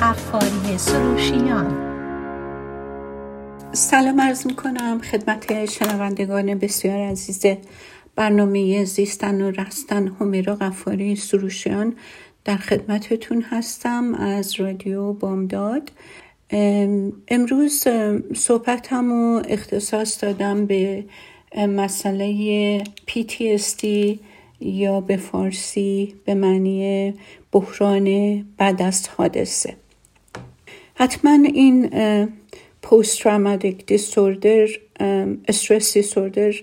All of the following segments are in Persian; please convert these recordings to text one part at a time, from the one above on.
قفاری سروشیان. سلام عرض می‌کنم خدمت شنوندگان بسیار عزیز برنامه زیستن و رستن همیرا قفاری سروشیان. در خدمتتون هستم از رادیو بامداد. امروز صحبتم رو اختصاص دادم به مسئله PTSD یا به فارسی به معنی بحران بعد از حادثه. حتما این پوست تراماتیک دیسوردر استرس دیسوردر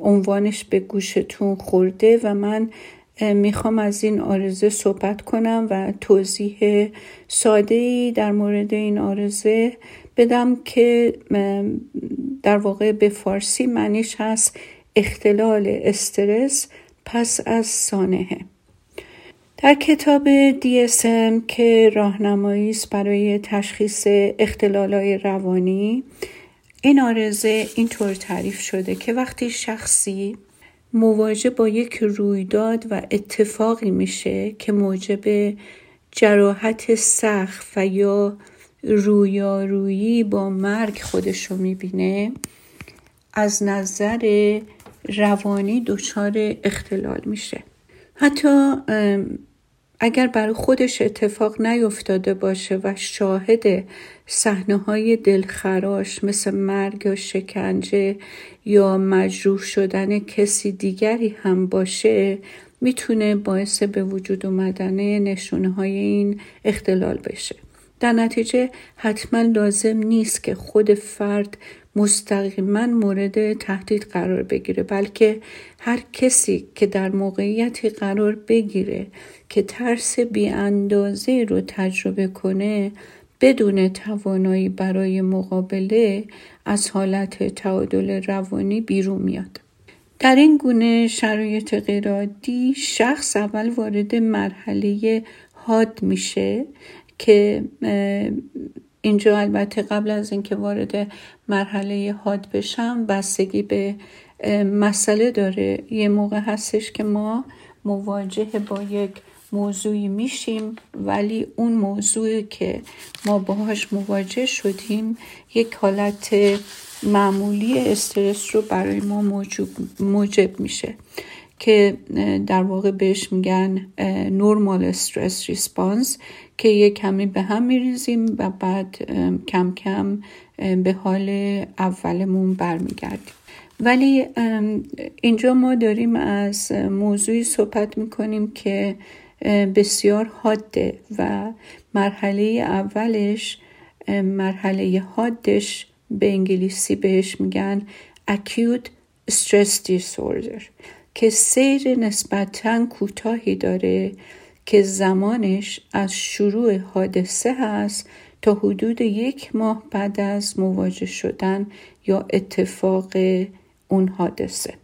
عنوانش به گوشتون خورده و من می‌خوام از این آرزه صحبت کنم و توضیح ساده در مورد این آرزه بدم که در واقع به فارسی معنیش هست اختلال استرس پس از سانحه. در کتاب DSM که راهنمایی است برای تشخیص اختلالهای روانی این آرزه اینطور تعریف شده که وقتی شخصی مواجه با یک رویداد و اتفاقی میشه که موجب جراحت سخت و یا رویارویی با مرگ خودش رو می‌بینه از نظر روانی دچار اختلال میشه. حتی اگر برای خودش اتفاق نیفتاده باشه و شاهد صحنه های دلخراش مثل مرگ یا شکنجه یا مجروح شدن کسی دیگری هم باشه می‌تونه باعث به وجود اومدن نشونه های این اختلال بشه. در نتیجه حتما لازم نیست که خود فرد مستقیما مورد تهدید قرار بگیره بلکه هر کسی که در موقعیتی قرار بگیره که ترس بی اندازه رو تجربه کنه بدون توانایی برای مقابله از حالت تعادل روانی بیرون میاد. در این گونه شرایط غیرعادی شخص اول وارد مرحله حاد میشه که اینجا البته قبل از اینکه وارد مرحله حاد بشم بستگی به مسئله داره. یه موقع هستش که ما مواجه با یک موضوعی میشیم ولی اون موضوعی که ما باهاش مواجه شدیم یک حالت معمولی استرس رو برای ما موجب میشه که در واقع بهش میگن نورمال استرس ریسپانس که یه کمی به هم میریزیم و بعد کم کم به حال اولمون برمیگردیم. ولی اینجا ما داریم از موضوعی صحبت می‌کنیم که بسیار حاده و مرحله اولش مرحله حادش به انگلیسی بهش میگن acute stress disorder که سیر نسبتا کوتاهی داره که زمانش از شروع حادثه هست تا حدود یک ماه بعد از مواجه شدن یا اتفاق اون حادثه.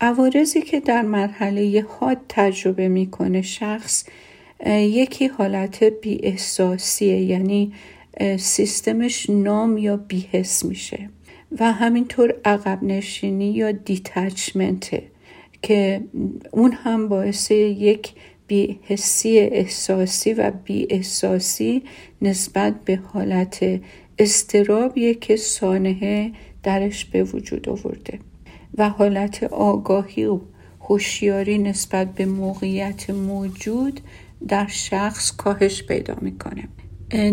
عوارضی که در مرحله حاد تجربه می‌کنه شخص یکی حالت بی احساسیه یعنی سیستمش نام یا بیحس میشه و همینطور عقب نشینی یا دیتچمنته که اون هم باعث یک بیحسی احساسی و بی احساسی نسبت به حالت استرابیه که سانحه درش به وجود آورده. و حالت آگاهی و هوشیاری نسبت به موقعیت موجود در شخص کاهش پیدا می‌کنه.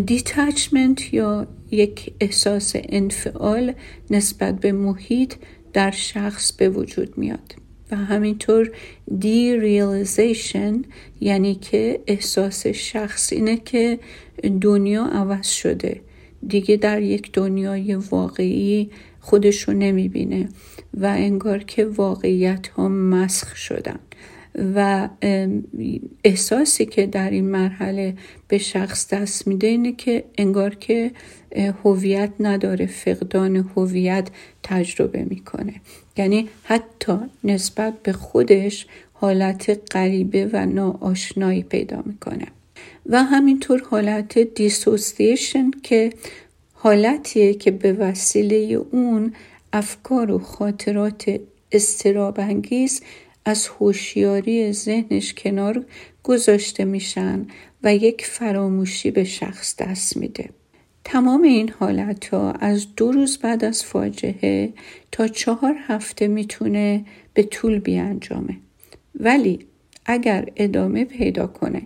detachment یا یک احساس انفعال نسبت به محیط در شخص به وجود میاد. و همینطور derealization یعنی که احساس شخص اینه که دنیا عوض شده. دیگه در یک دنیای واقعی خودشو نمی‌بینه و انگار که واقعیت ها مسخ شدن. و احساسی که در این مرحله به شخص دست میده اینه که انگار که هویت نداره فقدان هویت تجربه می‌کنه. یعنی حتی نسبت به خودش حالت غریبه و ناآشنایی پیدا می‌کنه. و همینطور حالت دیسوسیشن که حالتیه که به وسیله اون افکار و خاطرات استرابانگیز از هوشیاری ذهنش کنار گذاشته میشن و یک فراموشی به شخص دست میده. تمام این حالت ها از دو روز بعد از فاجعه تا چهار هفته می‌تونه به طول بیانجامه. ولی اگر ادامه پیدا کنه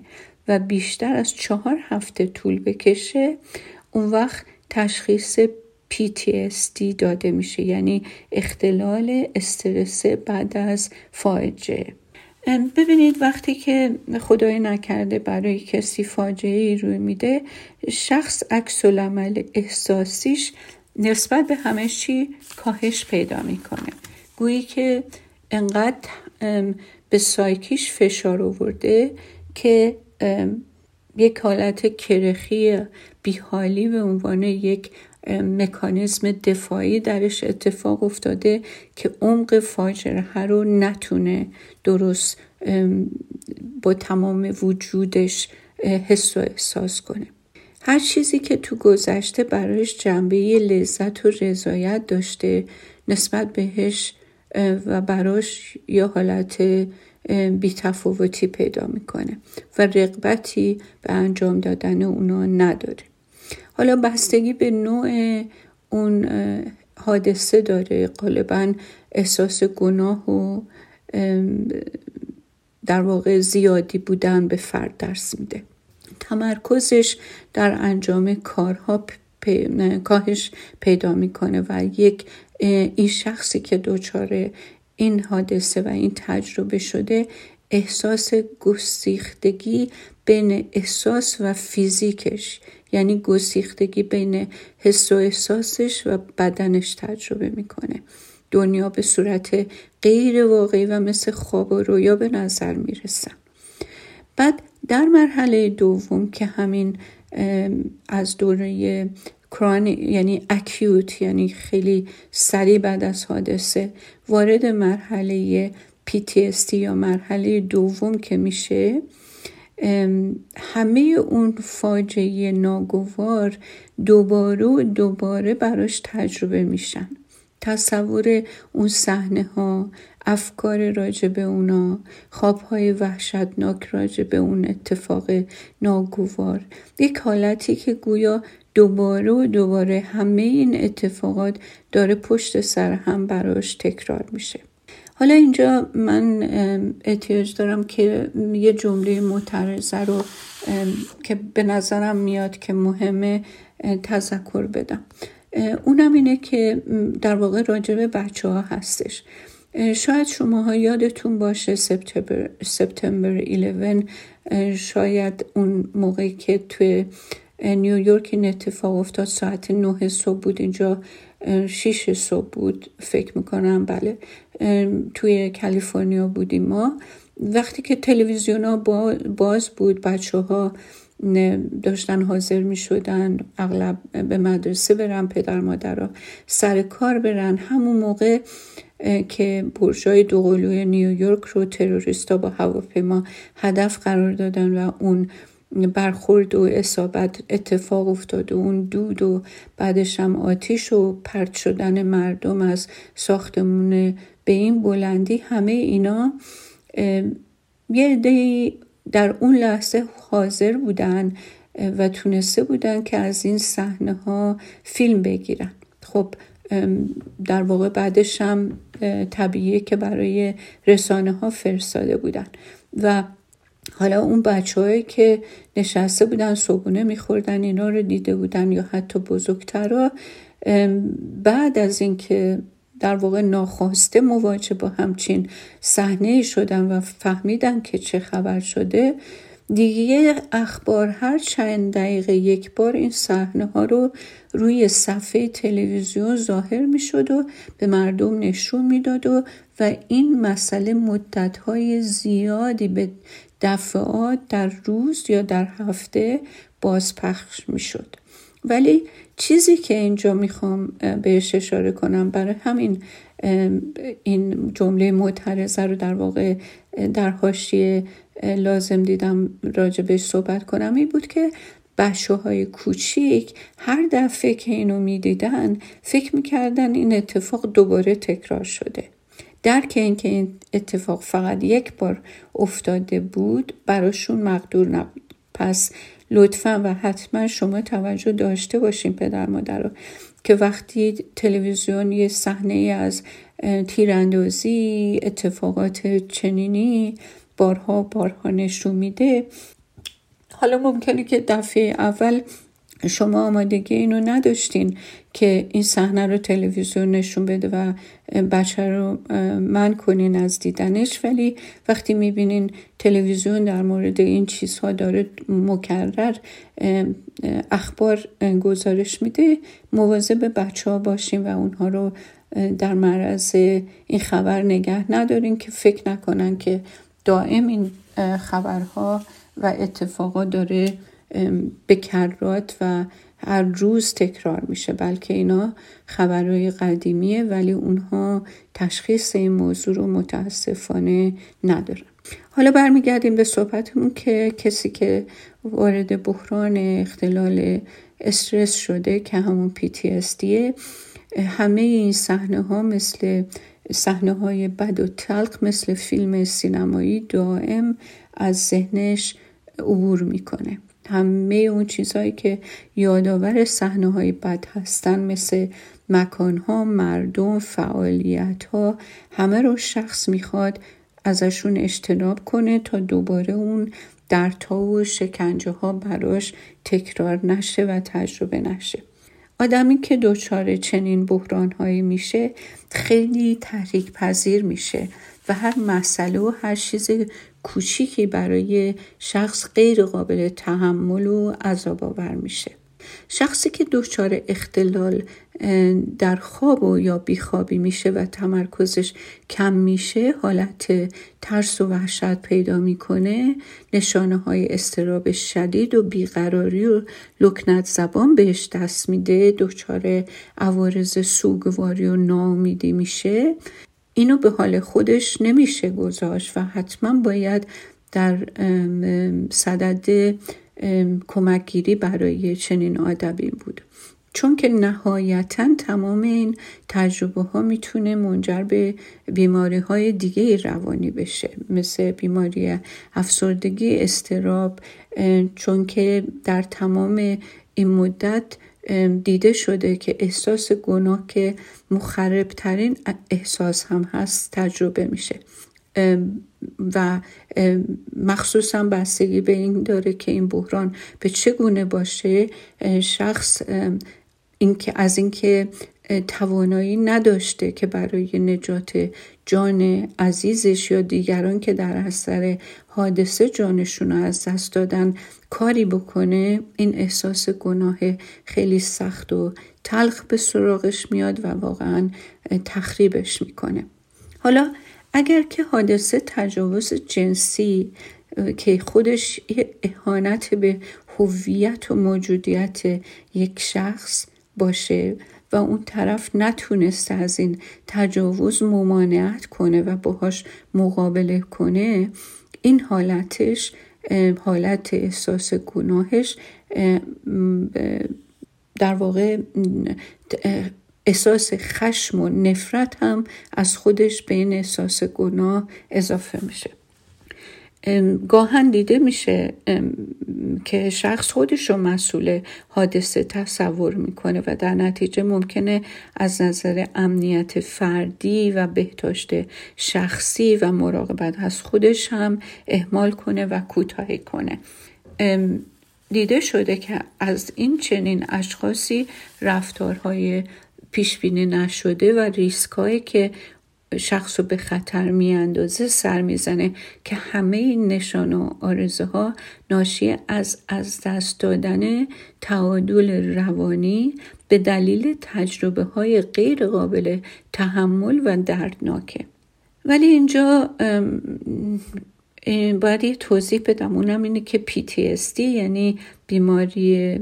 و بیشتر از چهار هفته طول بکشه اون وقت تشخیص PTSD داده میشه یعنی اختلال استرس بعد از فاجعه. ببینید وقتی که خدای نکرده برای کسی فاجعه ای روی میده شخص عکس عمل احساسیش نسبت به همه چی کاهش پیدا می‌کنه. گویی که انقدر به سایکیش فشار آورده که یک حالت کرخی بیحالی به عنوان یک مکانیزم دفاعی درش اتفاق افتاده که عمق فاجعه رو نتونه درست با تمام وجودش حس و احساس کنه. هر چیزی که تو گذشته برایش جنبه لذت و رضایت داشته نسبت بهش و براش یا حالت بیتفاوتی پیدا می‌کنه و رقبتی به انجام دادن اونا نداره. حالا بستگی به نوع اون حادثه داره. غالبا احساس گناه و در واقع زیادی بودن به فرد درس میده. تمرکزش در انجام کارها کاهش پیدا می‌کنه و یک این شخصی که دچار این حادثه و این تجربه شده احساس گسیختگی بین احساس و فیزیکش یعنی گسیختگی بین حس و احساسش و بدنش تجربه می‌کنه. دنیا به صورت غیر واقعی و مثل خواب و رویا به نظر می‌رسه. بعد در مرحله دوم که همین از دوره کرانی یعنی اکیوت یعنی خیلی سریع بعد از حادثه وارد مرحله PTSD یا مرحله دوم که میشه همه اون فاجعه ناگوار دوباره و دوباره براش تجربه میشن. تصور اون صحنه ها افکار راجع به اونا خوابهای وحشتناک راجع به اون اتفاق ناگوار. یک حالتی که گویا دوباره و دوباره همه این اتفاقات داره پشت سر هم براش تکرار میشه. حالا اینجا من احتیاج دارم که یه جمله معترضه رو که به نظرم میاد که مهمه تذکر بدم. اونم اینه که در واقع راجع بچه ها هستش. شاید شماها یادتون باشه سپتامبر, سپتامبر 11 شاید اون موقعی که توی نیویورک این اتفاق افتاد ساعت 9 صبح بود. اینجا 6 صبح بود فکر می‌کنم بله. توی کالیفرنیا بودیم ما. وقتی که تلویزیون ها باز بود بچه ها داشتن حاضر می شدن اغلب به مدرسه برن پدر مادر سر کار برن. همون موقع که برجای دوقلوی نیویورک رو تروریستا با هواپیما هدف قرار دادن و اون برخورد و اصابت اتفاق افتاد و اون دود و بعدش هم آتیش و پرت شدن مردم از ساختمون به این بلندی همه اینا یه عده در اون لحظه حاضر بودن و تونسته بودن که از این صحنه ها فیلم بگیرن. خب در واقع بعدش هم طبیعیه که برای رسانه ها فرستاده بودن. و حالا اون بچههایی که نشسته بودن صبحونه میخوردن اینا رو دیده بودن یا حتی بزرگترا بعد از اینکه در واقع ناخواسته مواجه با همچین صحنه شدن و فهمیدن که چه خبر شده دیگه اخبار هر چند دقیقه یک بار این صحنه ها رو روی صفحه تلویزیون ظاهر می شد و به مردم نشون می‌داد و و این مسئله مدت های زیادی به دفعات در روز یا در هفته بازپخش می شد ولی چیزی که اینجا می‌خوام بهش اشاره کنم برای همین این جمله معترضه رو در واقع در حاشیه لازم دیدم راجبش صحبت کنم. این بود که بچه های کوچیک هر دفعه که اینو می‌دیدن فکر می‌کردن این اتفاق دوباره تکرار شده. درک اینکه این اتفاق فقط یک بار افتاده بود براشون مقدور نبود. پس لطفا و حتما شما توجه داشته باشین پدر مادر رو که وقتی تلویزیون یه صحنه از تیراندازی اتفاقات چنینی بارها بارها نشون میده حالا ممکنه که دفعه اول شما آمادگی اینو نداشتین. که این صحنه رو تلویزیون نشون بده و بچه رو من کنین از دیدنش. ولی وقتی می‌بینین تلویزیون در مورد این چیزها داره مکرر اخبار گزارش میده مواظب بچه ها باشین و اونها رو در معرض این خبر نگه ندارین که فکر نکنن که دائم این خبرها و اتفاقات داره بکرات و هر روز تکرار میشه بلکه اینا خبرهای قدیمیه ولی اونها تشخیص این موضوع رو متاسفانه ندارن. حالا برمیگردیم به صحبتمون که کسی که وارد بحران اختلال استرس شده که همون PTSD همه این صحنه ها مثل صحنه های بد و تلق مثل فیلم سینمایی دائم از ذهنش عبور می‌کنه. همه اون چیزهایی که یادآور صحنه های بد هستن مثل مکان ها مردم فعالیت ها همه رو شخص می‌خواد ازشون اجتناب کنه تا دوباره اون درتا و شکنجه ها براش تکرار نشه و تجربه نشه. آدمی که دچار چنین بحران هایی میشه خیلی تحریک پذیر میشه و هر مسئله و هر چیز کوچیکی برای شخص غیر قابل تحمل و عذاب آور میشه. شخصی که دچار اختلال در خواب و یا بیخوابی میشه و تمرکزش کم میشه حالت ترس و وحشت پیدا می‌کنه نشانه های استراب شدید و بیقراری و لکنت زبان بهش دست میده دچار عوارض سوگواری و ناامیدی میشه. اینو به حال خودش نمیشه گذاشت و حتما باید در صدد کمکگیری برای چنین آدمی بود. چون که نهایتا تمام این تجربه ها می‌تونه منجر به بیماری های دیگه روانی بشه مثل بیماری افسردگی استراب چون که در تمام این مدت دیده شده که احساس گناه که مخربترین احساس هم هست تجربه میشه. و مخصوصا بستگی به این داره که این بحران به چه گونه باشه شخص اینکه از اینکه توانایی نداشته که برای نجات جان عزیزش یا دیگران که در اثر حادثه جانشون رو از دست دادن کاری بکنه این احساس گناه خیلی سخت و تلخ به سراغش میاد و واقعا تخریبش می‌کنه. حالا اگر که حادثه تجاوز جنسی که خودش اهانت به هویت و موجودیت یک شخص باشه و اون طرف نتونسته از این تجاوز ممانعت کنه و باهاش مقابله کنه این حالتش حالت احساس گناهش در واقع احساس خشم و نفرت هم از خودش به این احساس گناه اضافه میشه. گاهن دیده میشه که شخص خودش رو مسئول حادثه تصور می‌کنه و در نتیجه ممکنه از نظر امنیت فردی و بهداشت شخصی و مراقبت از خودش هم احمال کنه و کوتاهی کنه. دیده شده که از این چنین اشخاصی رفتارهای پیش بینی نشده و ریسکایی که شخص رو به خطر میاندازه سر می‌زنه که همه این نشان و آرزه ها ناشی از از دست دادن تعادل روانی به دلیل تجربه های غیر قابل تحمل و دردناکه. ولی اینجا باید یه توضیح بدم. اونم اینه که PTSD یعنی بیماری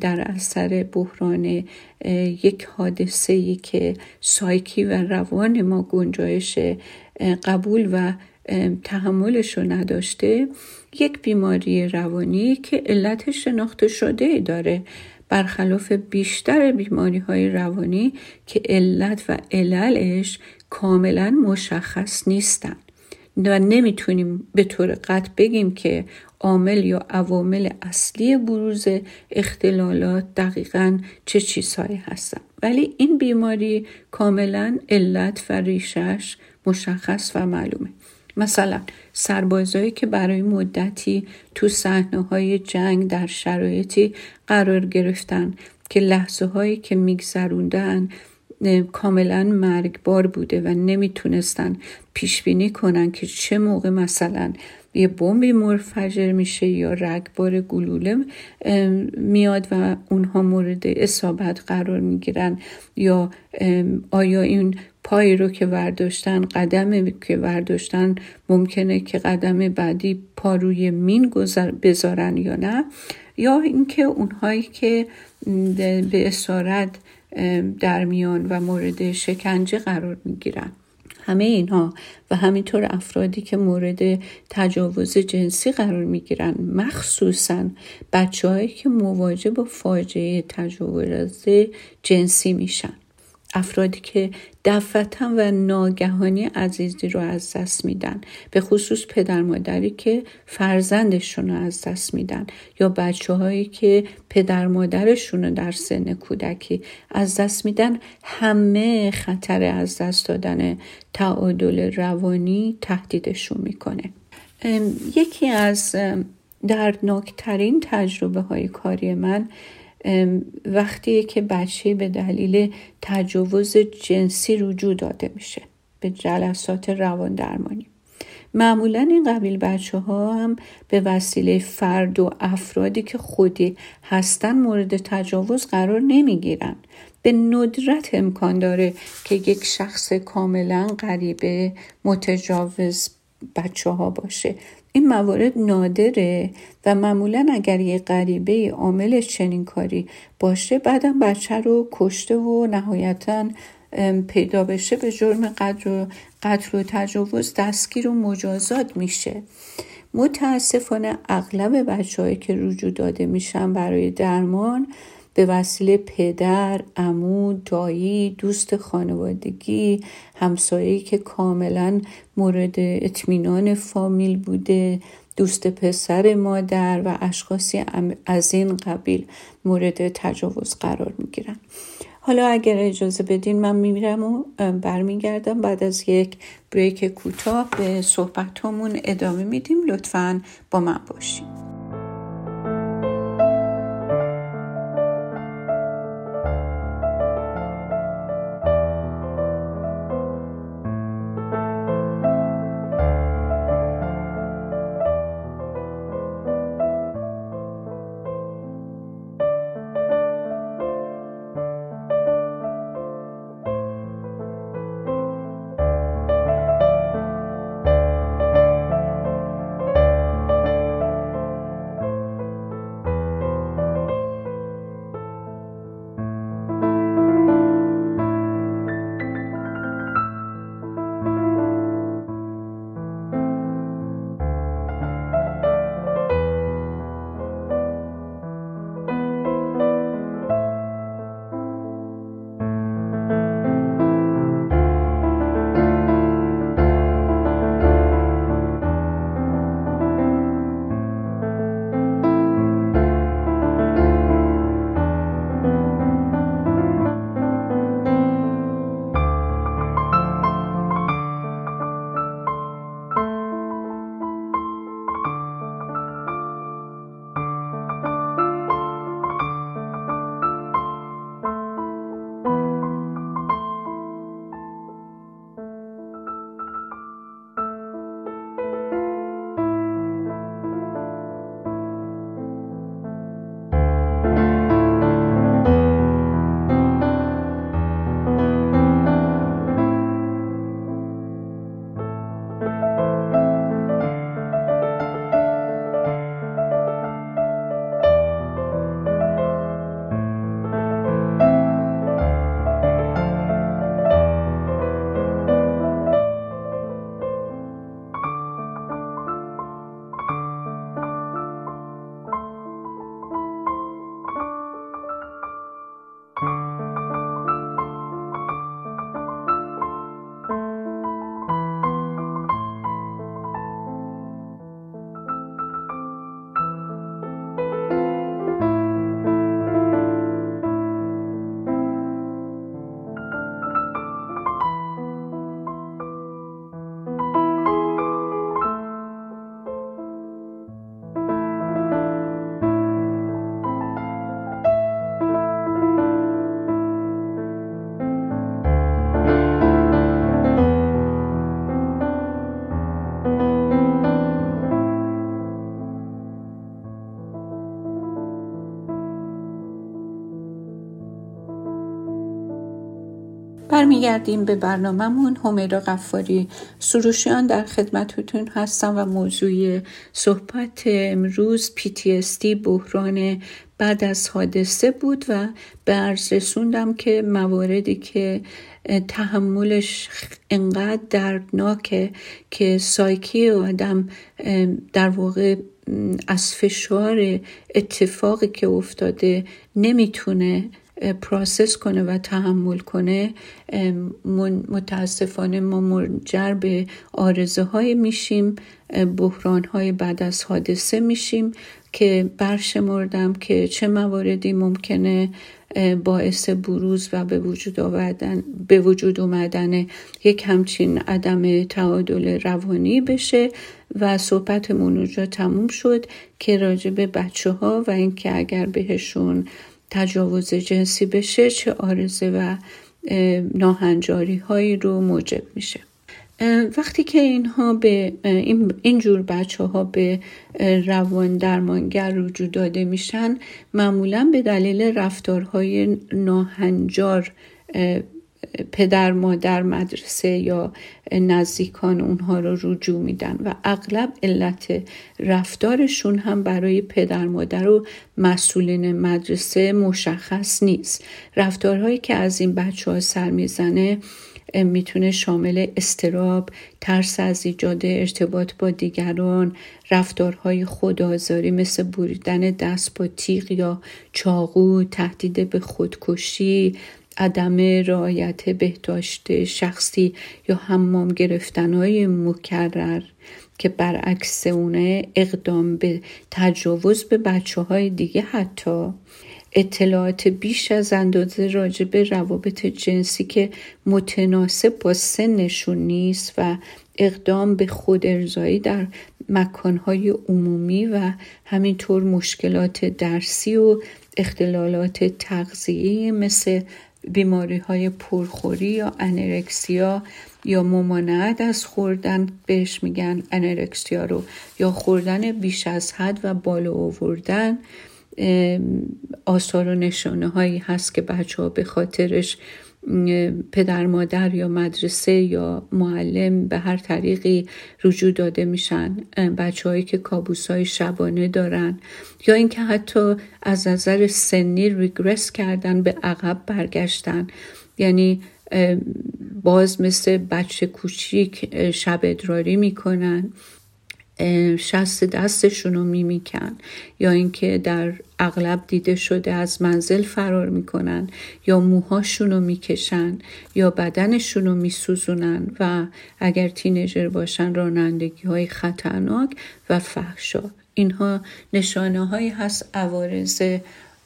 در اثر بحران یک حادثه ای که سایکی و روان ما گنجایش قبول و تحملش رو نداشته یک بیماری روانی که علت شناخته شده داره. برخلاف بیشتر بیماری های روانی که علت و عللش کاملا مشخص نیستن. و نمی‌تونیم به طور قطع بگیم که عامل یا عوامل اصلی بروز اختلالات دقیقا چه چیزهایی هستن. ولی این بیماری کاملا علت و ریشش مشخص و معلومه. مثلا سربازایی که برای مدتی تو صحنه های جنگ در شرایطی قرار گرفتن که لحظه هایی که میگذروندن کاملا مرگبار بوده و نمی‌تونستن پیش بینی کنن که چه موقع مثلا یه بمبی منفجر میشه یا رگبار گلوله میاد و اونها مورد اصابت قرار می‌گیرن یا آیا این پایی رو که ورداشتن قدم که ورداشتن ممکنه که قدم بعدی پا روی مین بذارن یا نه؟ یا اینکه اونهایی که به اسارت در میان و مورد شکنجه قرار می‌گیرن. همه اینها و همینطور افرادی که مورد تجاوز جنسی قرار می‌گیرن مخصوصا بچه که مواجه با فاجعه تجاوز جنسی میشن. افرادی که دفتا و ناگهانی عزیزی رو از دست میدن به خصوص پدر مادری که فرزندشون رو از دست میدن یا بچه هایی که پدر مادرشون رو در سن کودکی از دست میدن همه خطر از دست دادن تعادل روانی تهدیدشون می‌کنه. یکی از دردناکترین تجربه های کاری من وقتی که بچه به دلیل تجاوز جنسی رجوع داده میشه به جلسات روان درمانی معمولا این قبیل بچه ها هم به وسیله فرد و افرادی که خودی هستن مورد تجاوز قرار نمی‌گیرن. به ندرت امکان داره که یک شخص کاملا غریبه متجاوز بچه ها باشه. این موارد نادره و معمولا اگر یه غریبه عاملش چنین کاری باشه بعدم بچه رو کشته و نهایتا پیدا بشه به جرم قتل و, قتل و تجاوز دستگیر و مجازات میشه. متاسفانه اغلب بچههایی که رجوع داده میشن برای درمان به وسیله پدر، عمو، دایی، دوست خانوادگی، همسایه‌ای که کاملا مورد اطمینان فامیل بوده، دوست پسر مادر و اشخاصی از این قبیل مورد تجاوز قرار می‌گیرن. حالا اگر اجازه بدین من میمیرم و برمیگردم. بعد از یک بریک کوتاه به صحبت ادامه میدیم. لطفا با من باشیم برمیگردیم به برنامهمون. همیرا قفاری سروشیان در خدمتتون هستم و موضوع صحبت امروز PTSD بحران بعد از حادثه بود و به عرض رسوندم که مواردی که تحملش انقدر دردناکه که سایکی آدم در واقع از فشار اتفاقی که افتاده نمی‌تونه پراسس کنه و تحمل کنه متاسفانه ما منجر به آرزه های میشیم بحران های بعد از حادثه میشیم که برشمردم که چه مواردی ممکنه باعث بروز و به وجود آوردن به وجود اومدن یک همچین عدم تعادل روانی بشه و صحبتمون اونجا تموم شد که راجع به بچه ها و اینکه اگر بهشون تجاوز جنسی بشه چه آرزه و ناهنجاری هایی رو موجب میشه. وقتی که اینها به این جور بچه ها به روان درمانگر رجوع داده میشن معمولا به دلیل رفتارهای ناهنجار پدر مادر مدرسه یا نزدیکان اونها رو رجوع میدن و اغلب علت رفتارشون هم برای پدر مادر و مسئولین مدرسه مشخص نیست. رفتارهایی که از این بچه ها سر می‌زنه می‌تونه شامل استراب، ترس از ایجاد ارتباط با دیگران، رفتارهای خودآزاری مثل بریدن دست با تیغ یا چاقو، تهدید به خودکشی، عدم رعایت بهداشت شخصی یا حمام گرفتنهای مکرر که برعکس اونه اقدام به تجاوز به بچه های دیگه حتی. اطلاعات بیش از اندازه راجع به روابط جنسی که متناسب با سنشون نیست و اقدام به خود ارزایی در مکانهای عمومی و همینطور مشکلات درسی و اختلالات تغذیه مثل بیماری های پرخوری یا انرکسیا یا ممانعت از خوردن بهش میگن انرکسیا رو یا خوردن بیش از حد و بالا آوردن آثار و نشانه هایی هست که بچه ها به خاطرش پدر مادر یا مدرسه یا معلم به هر طریقی رجوع داده میشن بچه هایی که کابوس های شبانه دارن یا اینکه حتی از نظر سنی ریگرس کردن به عقب برگشتن. یعنی باز مثل بچه کوچیک شب ادراری می‌کنن. شست دستشون رو میمیکن یا اینکه در اغلب دیده شده از منزل فرار می‌کنن یا موهاشون رو می‌کشن یا بدنشون رو میسوزونن و اگر تینیجر باشن رانندگی های خطرناک و فحشا. اینها نشانه هایی هست عوارض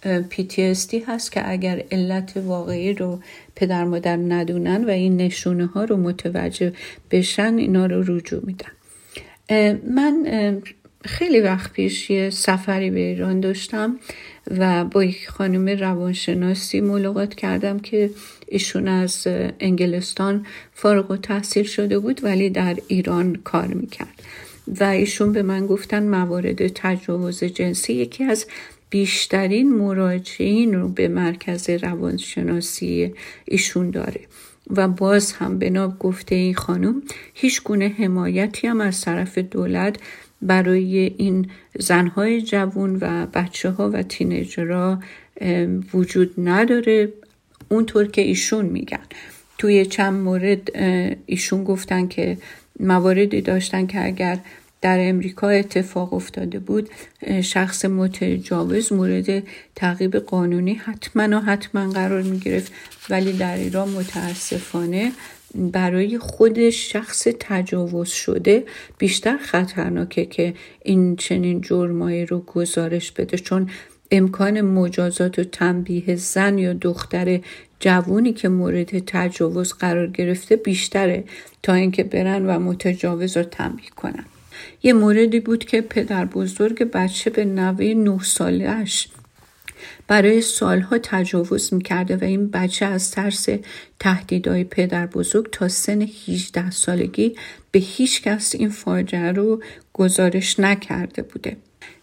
PTSD هست که اگر علت واقعی رو پدر مادر ندونن و این نشونه ها رو متوجه بشن اینا رو رجوع میدن. من خیلی وقت پیش یه سفری به ایران داشتم و با یک خانم روانشناسی ملاقات کردم که ایشون از انگلستان فارغ و تحصیل شده بود ولی در ایران کار می‌کرد. و ایشون به من گفتن موارد تجاوز جنسی یکی از بیشترین مراجعین رو به مرکز روانشناسی ایشون داره. و باز هم بنا گفته این خانم هیچ گونه حمایتی هم از طرف دولت برای این زنهای جوون و بچه ها و تینیجرها وجود نداره. اونطور که ایشون میگن. توی چند مورد ایشون گفتن که مواردی داشتن که اگر در امریکا اتفاق افتاده بود. شخص متجاوز مورد تعقیب قانونی حتما و حتما قرار می گرفت ولی در ایران متاسفانه برای خود شخص تجاوز شده بیشتر خطرناکه که این چنین جرمایی رو گزارش بده چون امکان مجازات و تنبیه زن یا دختر جوونی که مورد تجاوز قرار گرفته بیشتره تا اینکه برن و متجاوز رو تنبیه کنن. یه موردی بود که پدر بزرگ بچه به نوه نه سالش برای سالها تجاوز می‌کرده و این بچه از ترس تهدیدهای پدر بزرگ تا سن 18 سالگی به هیچ کس این فاجعه رو گزارش نکرده بوده.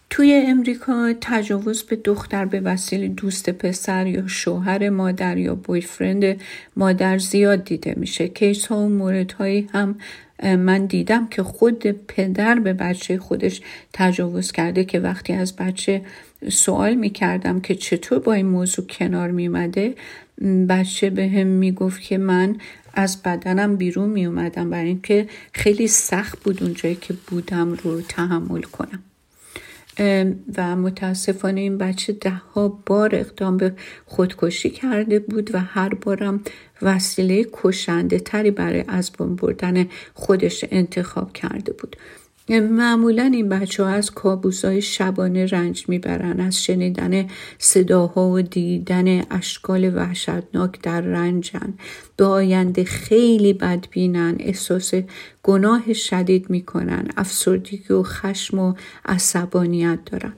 توی امریکا تجاوز به دختر به وسیله دوست پسر یا شوهر مادر یا بویفرند مادر زیاد دیده میشه. کیس ها و مورد هایی هم من دیدم که خود پدر به بچه خودش تجاوز کرده که وقتی از بچه سوال می‌کردم که چطور با این موضوع کنار میمده بچه به هم می‌گفت که من از بدنم بیرون میومدم برای اینکه خیلی سخت بود اونجایی که بودم رو تحمل کنم. و متاسفانه این بچه ده ها بار اقدام به خودکشی کرده بود و هر بارم وسیله کشنده تری برای از بردن خودش انتخاب کرده بود. معمولا این بچه ها از کابوس های شبانه رنج می‌برن از شنیدن صداها و دیدن اشکال وحشتناک در رنجن. به آینده خیلی بدبینن احساس گناه شدید می‌کنن افسردگی و خشم و عصبانیت دارن.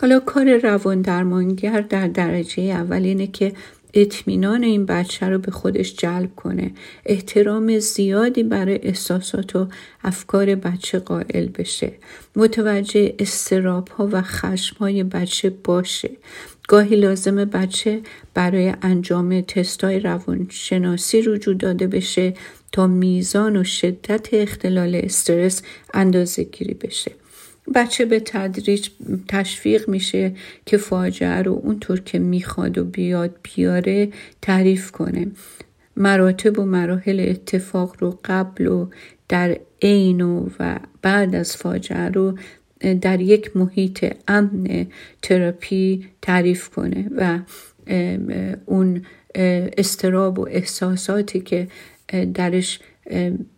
حالا کار روان درمانگر در درجه اول اینه که اطمینان این بچه رو به خودش جلب کنه. احترام زیادی برای احساسات و افکار بچه قائل بشه. متوجه استراب ها و خشم های بچه باشه. گاهی لازم بچه برای انجام تستای روانشناسی رجوع داده بشه تا میزان و شدت اختلال استرس اندازه گیری بشه. بچه به تدریج تشویق میشه که فاجعه رو اونطور که می‌خواد و بیاد بیاره تعریف کنه. مراتب و مراحل اتفاق رو قبل و در عین و, و بعد از فاجعه رو در یک محیط امن تراپی تعریف کنه و اون اضطراب و احساساتی که درش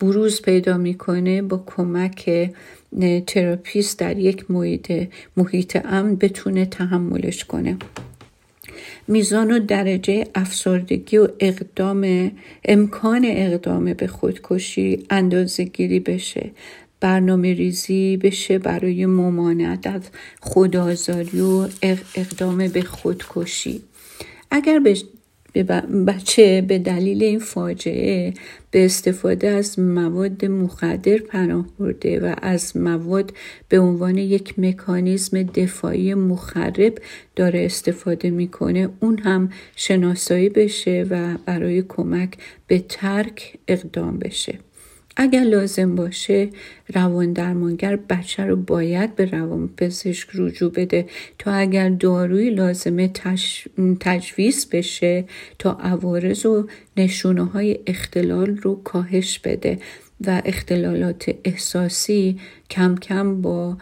بروز پیدا می‌کنه با کمک تراپیست در یک محیط, محیط امن بتونه تحملش کنه. میزان و درجه افسردگی و اقدام امکان اقدام به خودکشی اندازه گیری بشه. برنامه ریزی بشه برای ممانعت از خودآزاری و اقدام به خودکشی. اگر به بچه به دلیل این فاجعه به استفاده از مواد مخدر پناه برده و از مواد به عنوان یک مکانیزم دفاعی مخرب داره استفاده می‌کنه اون هم شناسایی بشه و برای کمک به ترک اقدام بشه. اگر لازم باشه روان درمانگر بچه رو باید به روان پزشک رجوع بده تا اگر داروی لازمه تجویز بشه تا عوارض و نشونه های اختلال رو کاهش بده و اختلالات احساسی کم کم با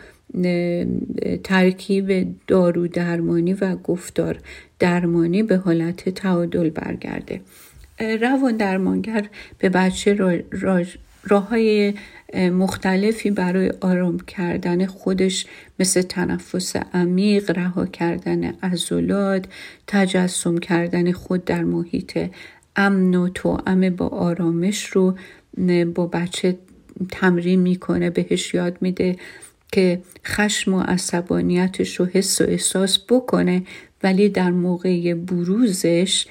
ترکیب دارو درمانی و گفتار درمانی به حالت تعادل برگرده. روان درمانگر به بچه راه های مختلفی برای آرام کردن خودش مثل تنفس عمیق رها کردن عضلات تجسم کردن خود در محیط امن و توأم با آرامش رو با بچه تمرین می‌کنه بهش یاد میده که خشم و عصبانیتش رو حس و احساس بکنه ولی در موقع بروزش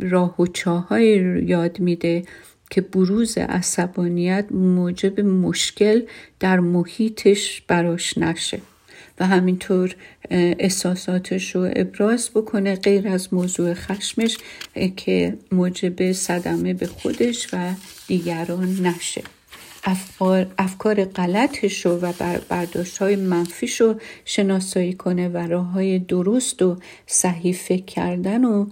راه و چاهای یاد میده. که بروز عصبانیت موجب مشکل در محیطش براش نشه و همینطور احساساتش رو ابراز بکنه غیر از موضوع خشمش که موجب صدمه به خودش و دیگران نشه. افکار, افکار غلطش رو و برداشت های منفیش رو شناسایی کنه و راه های درست و صحیح فکر کردن و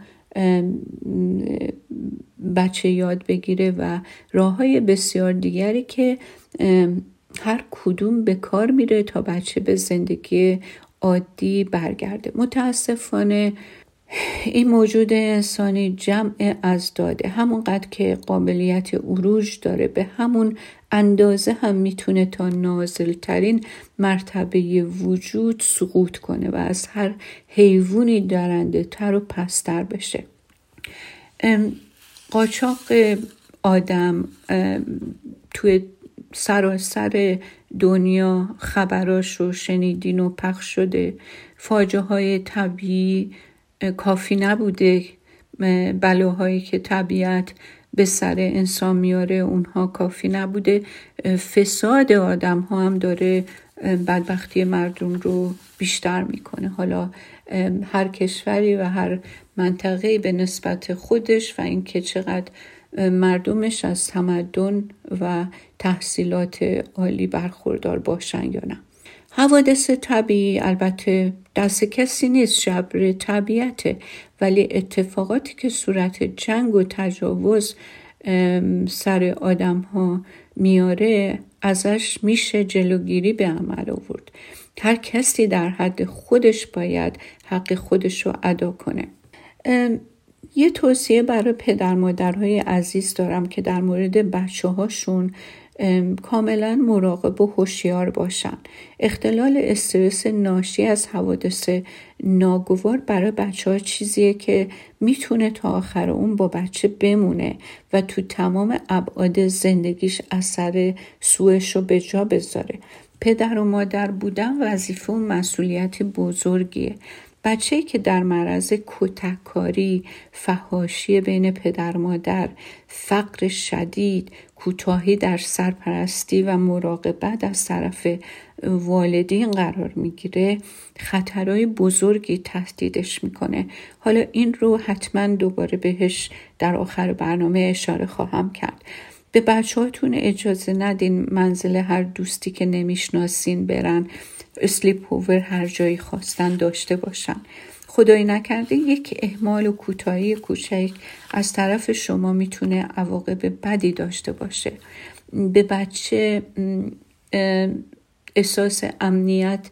بچه یاد بگیره و راه های بسیار دیگری که هر کدوم به کار میره تا بچه به زندگی عادی برگرده. متاسفانه این موجود انسانی جمع از داده همونقدر که قابلیت عروج داره به همون اندازه هم می‌تونه تا نازلترین مرتبه وجود سقوط کنه و از هر حیوانی درنده تر و پستر بشه. قاچاق آدم توی سراسر دنیا خبراش رو شنیدین و پخش شده فاجه های طبیعی کافی نبوده بلاهایی که طبیعت به سر انسان میاره اونها کافی نبوده. فساد آدم ها هم داره بدبختی مردم رو بیشتر می‌کنه. حالا هر کشوری و هر منطقه به نسبت خودش و اینکه چقدر مردمش از تمدن و تحصیلات عالی برخوردار باشن یا نه. حوادث طبیعی البته دست کسی نیست جبر طبیعته ولی اتفاقاتی که صورت جنگ و تجاوز سر آدم ها میاره ازش میشه جلوگیری به عمل آورد. هر کسی در حد خودش باید حق خودش رو ادا کنه. یه توصیه برای پدر مادرهای عزیز دارم که در مورد بچه هاشون کاملا مراقب و هوشیار باشن. اختلال استرس ناشی از حوادث ناگوار برای بچه ها چیزیه که می‌تونه تا آخر اون با بچه بمونه و تو تمام ابعاد زندگیش اثر سوش رو به جا بذاره. پدر و مادر بودن وظیفه و مسئولیت بزرگیه. بچه که در معرض کتککاری فهاشی بین پدر مادر فقر شدید کوتاهی در سرپرستی و مراقبت از طرف والدین قرار می‌گیره. خطرهای بزرگی تهدیدش می‌کنه. حالا این رو حتما دوباره بهش در آخر برنامه اشاره خواهم کرد. به بچه هاتون اجازه ندین منزل هر دوستی که نمی‌شناسین برن. اسلیپ هوور هر جایی خواستن داشته باشن. خدایی نکرده یک احمال و کوتاهی کوچک از طرف شما می‌تونه عواقب بدی داشته باشه. به بچه احساس امنیت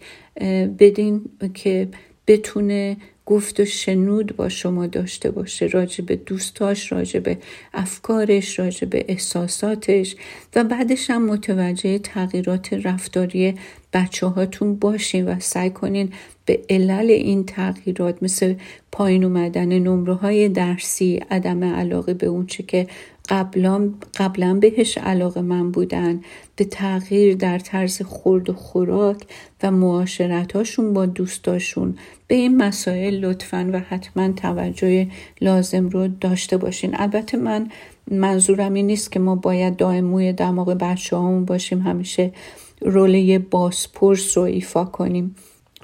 بدین که بتونه گفت و شنود با شما داشته باشه راجع به دوستاش راجع به افکارش راجع به احساساتش و بعدش هم متوجه تغییرات رفتاری بچه هاتون باشین و سعی کنین به علل این تغییرات مثل پایین اومدن نمره های درسی عدم علاقه به اون چه که قبلا, قبلا بهش علاقه من بودن. به تغییر در طرز خورد و خوراک و معاشرتاشون با دوستاشون. به این مسائل لطفا و حتما توجه لازم رو داشته باشین. البته من منظورم این نیست که ما باید دائم موی دماغ بچه همون باشیم. همیشه رول یه بازپرس رو ایفا کنیم.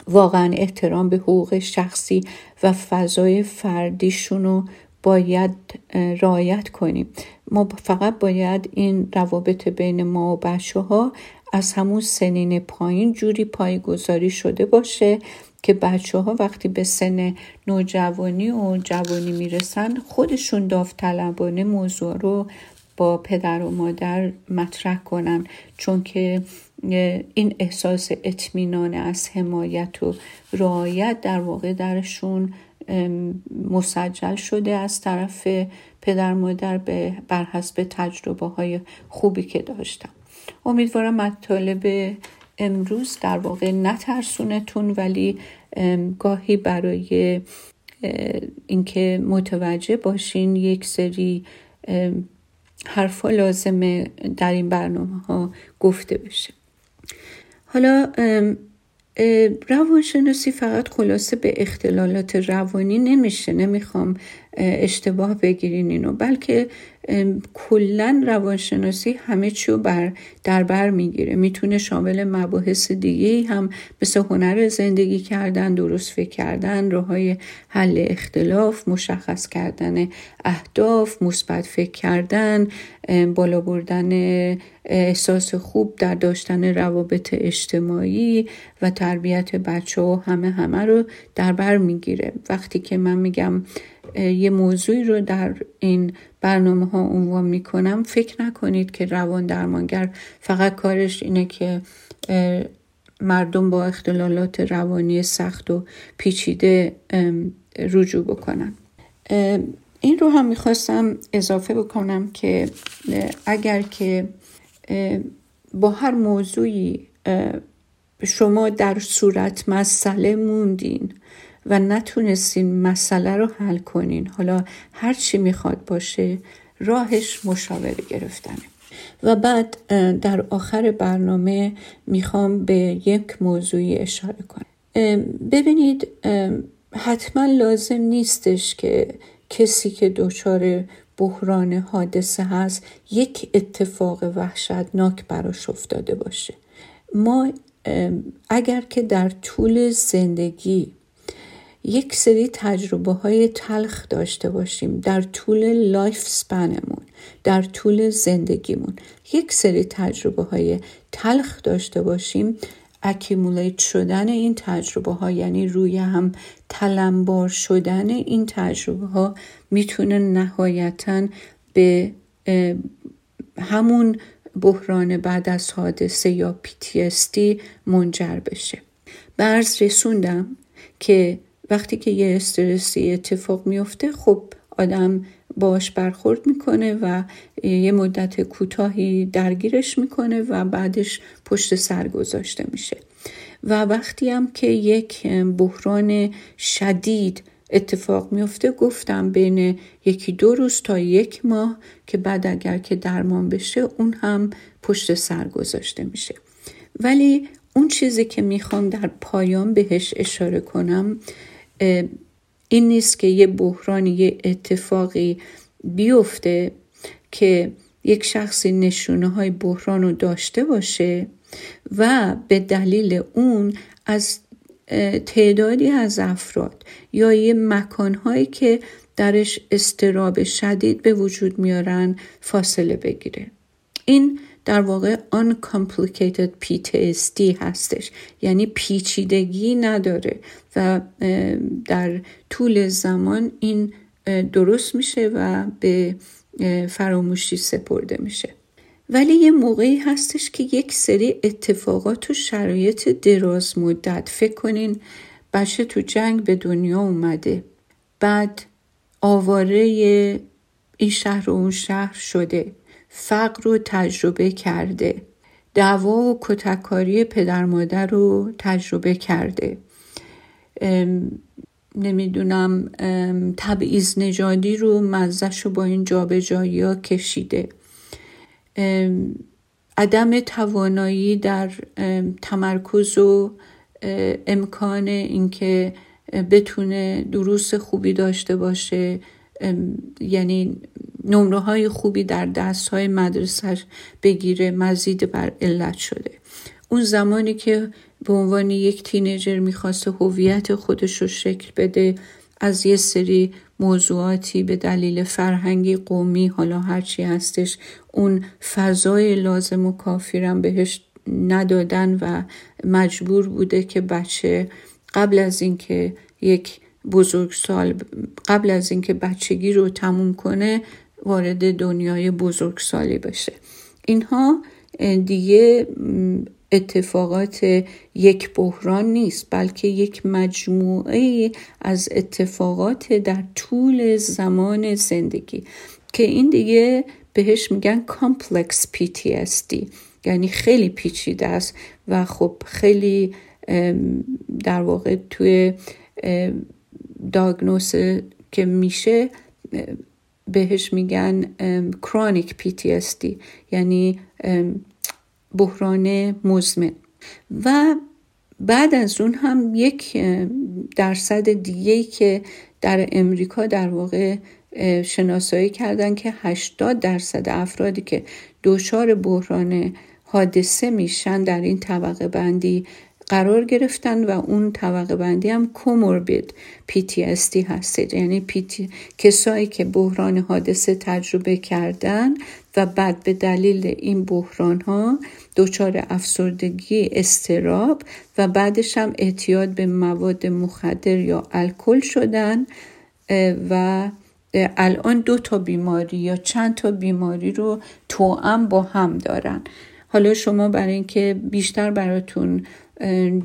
واقعا احترام به حقوق شخصی و فضای فردیشون رو باید رعایت کنیم. ما فقط باید این روابط بین ما و بچه ها از همون سنین پایین جوری پایگذاری شده باشه که بچه ها وقتی به سن نوجوانی و جوانی می‌رسن خودشون داوطلبانه موضوع رو با پدر و مادر مطرح کنن. چون که این احساس اطمینان از حمایت و رعایت در واقع درشون مسجل شده از طرف پدر مادر به بر حسب تجربه های خوبی که داشتم. امیدوارم مطالب امروز در واقع نترسونتون ولی گاهی برای اینکه متوجه باشین یک سری حرفا لازمه در این برنامه ها گفته بشه. حالا روانشناسی فقط خلاصه به اختلالات روانی نمیشه. نمی‌خوام اشتباه بگیرین اینو. بلکه کلا روانشناسی همه چی رو بر در بر می‌گیره. می‌تونه شامل مباحث دیگه هم مثل هنر زندگی کردن درست فکر کردن راههای حل اختلاف مشخص کردن اهداف مثبت فکر کردن بالا بردن احساس خوب در داشتن روابط اجتماعی و تربیت بچه و همه همه رو در بر می‌گیره. وقتی که من میگم یه موضوعی رو در این برنامه ها عنوان می‌کنم. فکر نکنید که روان درمانگر فقط کارش اینه که مردم با اختلالات روانی سخت و پیچیده رجوع بکنن. این رو هم می‌خواستم اضافه بکنم که اگر که با هر موضوعی شما در صورت مسئله موندین و نتونستین مسئله رو حل کنین. حالا هر چی می‌خواد باشه راهش مشاوره گرفتنه. و بعد در آخر برنامه می‌خوام به یک موضوعی اشاره کنم. ببینید حتما لازم نیستش که کسی که دچار بحران حادثه هست یک اتفاق وحشتناک براش افتاده باشه. ما اگر که در طول زندگی یک سری تجربه های تلخ داشته باشیم در طول life span مون در طول زندگیمون. یک سری تجربه های تلخ داشته باشیم. اکیمولیت شدن این تجربه ها یعنی روی هم تلمبار شدن این تجربه ها می‌تونه نهایتا به همون بحران بعد از حادثه یا PTSD منجر بشه. برز رسوندم که وقتی که یه استرسی اتفاق میفته خب آدم باش برخورد می‌کنه و یه مدت کوتاهی درگیرش می‌کنه و بعدش پشت سر گذاشته میشه. و وقتی هم که یک بحران شدید اتفاق میفته گفتم بین یکی دو روز تا یک ماه که بعد اگر که درمان بشه اون هم پشت سر گذاشته میشه. ولی اون چیزی که می‌خوام در پایان بهش اشاره کنم این نیست که یه بحرانی یه اتفاقی بیفته که یک شخصی نشونه های بحران رو داشته باشه و به دلیل اون از تعدادی از افراد یا یه مکانهایی که درش استراب شدید به وجود میارن فاصله بگیره. این در واقع uncomplicated PTSD هستش. یعنی پیچیدگی نداره و در طول زمان این درست میشه و به فراموشی سپرده میشه. ولی یه موقعی هستش که یک سری اتفاقات و شرایط دراز مدت فکر کنین بچه تو جنگ به دنیا اومده بعد آواره این شهر و اون شهر شده. فقر رو تجربه کرده. دعوا و کتککاری پدر مادر رو تجربه کرده. نمی‌دونم تبعیض نژادی رو مزش رو با این جابجایی ها کشیده. عدم توانایی در تمرکز و امکان اینکه بتونه دروس خوبی داشته باشه. یعنی نمره های خوبی در دست های مدرسهش بگیره مزید بر علت شده. اون زمانی که به عنوان یک تینیجر می‌خواسته هویت خودش رو شکل بده از یه سری موضوعاتی به دلیل فرهنگی قومی حالا هرچی هستش اون فضای لازم و کافیرم بهش ندادن و مجبور بوده که بچه قبل از اینکه یک بزرگسال قبل از اینکه بچگی رو تموم کنه وارد دنیای بزرگسالی بشه. اینها دیگه اتفاقات یک بحران نیست بلکه یک مجموعه از اتفاقات در طول زمان زندگی. که این دیگه بهش میگن کامپلکس PTSD یعنی خیلی پیچیده است و خب خیلی در واقع توی داگنوس که میشه بهش میگن کرونیک PTSD یعنی بحران مزمن. و بعد از اون هم یک درصد دیگه که در امریکا در واقع شناسایی کردن که 80 درصد افرادی که دچار بحران حادثه میشن در این طبقه بندی قرار گرفتن و اون طبقه بندی هم کوموربید PTSD هست یعنی پیتی... کسایی که بحران حادثه تجربه کردن و بعد به دلیل این بحران ها دچار افسردگی استراب و بعدش هم اعتیاد به مواد مخدر یا الکل شدن و الان دو تا بیماری یا چند تا بیماری رو توأم با هم دارن. حالا شما برای اینکه بیشتر براتون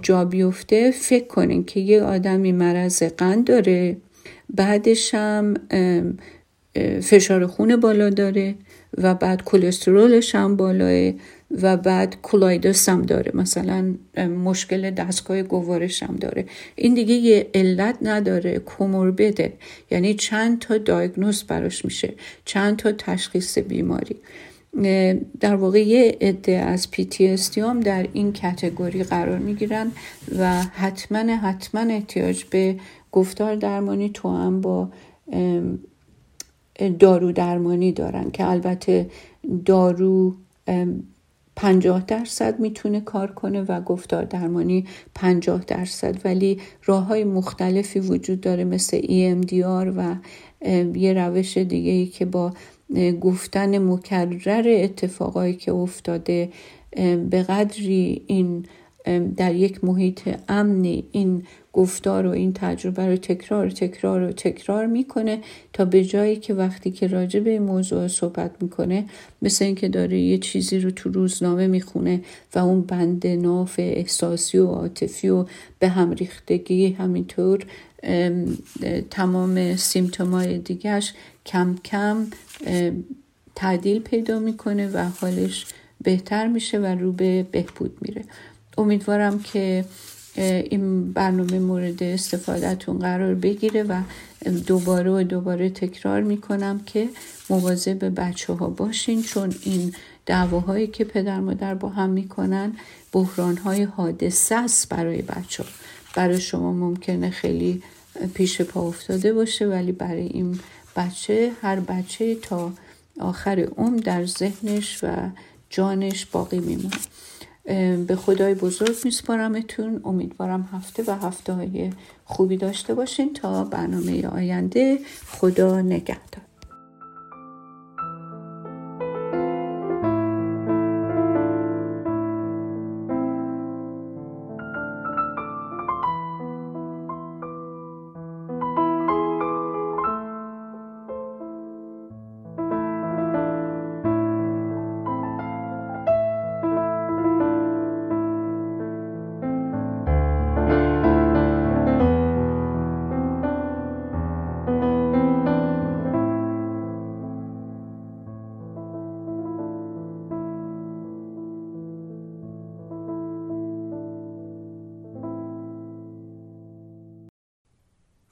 جا بیفته فکر کنین که یه آدمی مرض قند داره بعدش هم فشار خون بالا داره و بعد کلسترولش هم بالاه و بعد کولایدوس هم داره. مثلا مشکل دستگاه گوارش هم داره. این دیگه یه علت نداره کوموربیده یعنی چند تا دایگنوز براش میشه چند تا تشخیص بیماری. در واقع یه عده از PTSD هم در این کتگوری قرار می‌گیرن و حتما حتما احتیاج به گفتار درمانی تو هم با دارو درمانی دارن که البته دارو پنجاه درصد می‌تونه کار کنه و گفتار درمانی پنجاه درصد. ولی راه های مختلفی وجود داره مثل EMDR و یه روش دیگه ای که با گفتن مکرر اتفاقایی که افتاده به قدری این در یک محیط امنی این گفتار و این تجربه رو تکرار تکرار و تکرار می‌کنه تا به جایی که وقتی که راجع به موضوع صحبت می‌کنه مثل اینکه داره یه چیزی رو تو روزنامه می‌خونه و اون بند ناف احساسی و عاطفی و به هم ریختگی همینطور تمام سیمتومای دیگهش کم کم تعدیل پیدا می‌کنه و حالش بهتر میشه و رو به بهبود میره امیدوارم که این برنامه مورد استفادهتون قرار بگیره و دوباره و دوباره تکرار می‌کنم که مواظب به بچه ها باشین چون این دعواهایی که پدر مادر با هم می‌کنن بحران های حادثه است برای بچه. برای شما ممکنه خیلی پیش پا افتاده باشه ولی برای این بچه هر بچه تا آخر عمر در ذهنش و جانش باقی میمونه. به خدای بزرگ میسپارمتون. امیدوارم هفته و هفته های خوبی داشته باشین تا برنامه آینده. خدا نگهدار.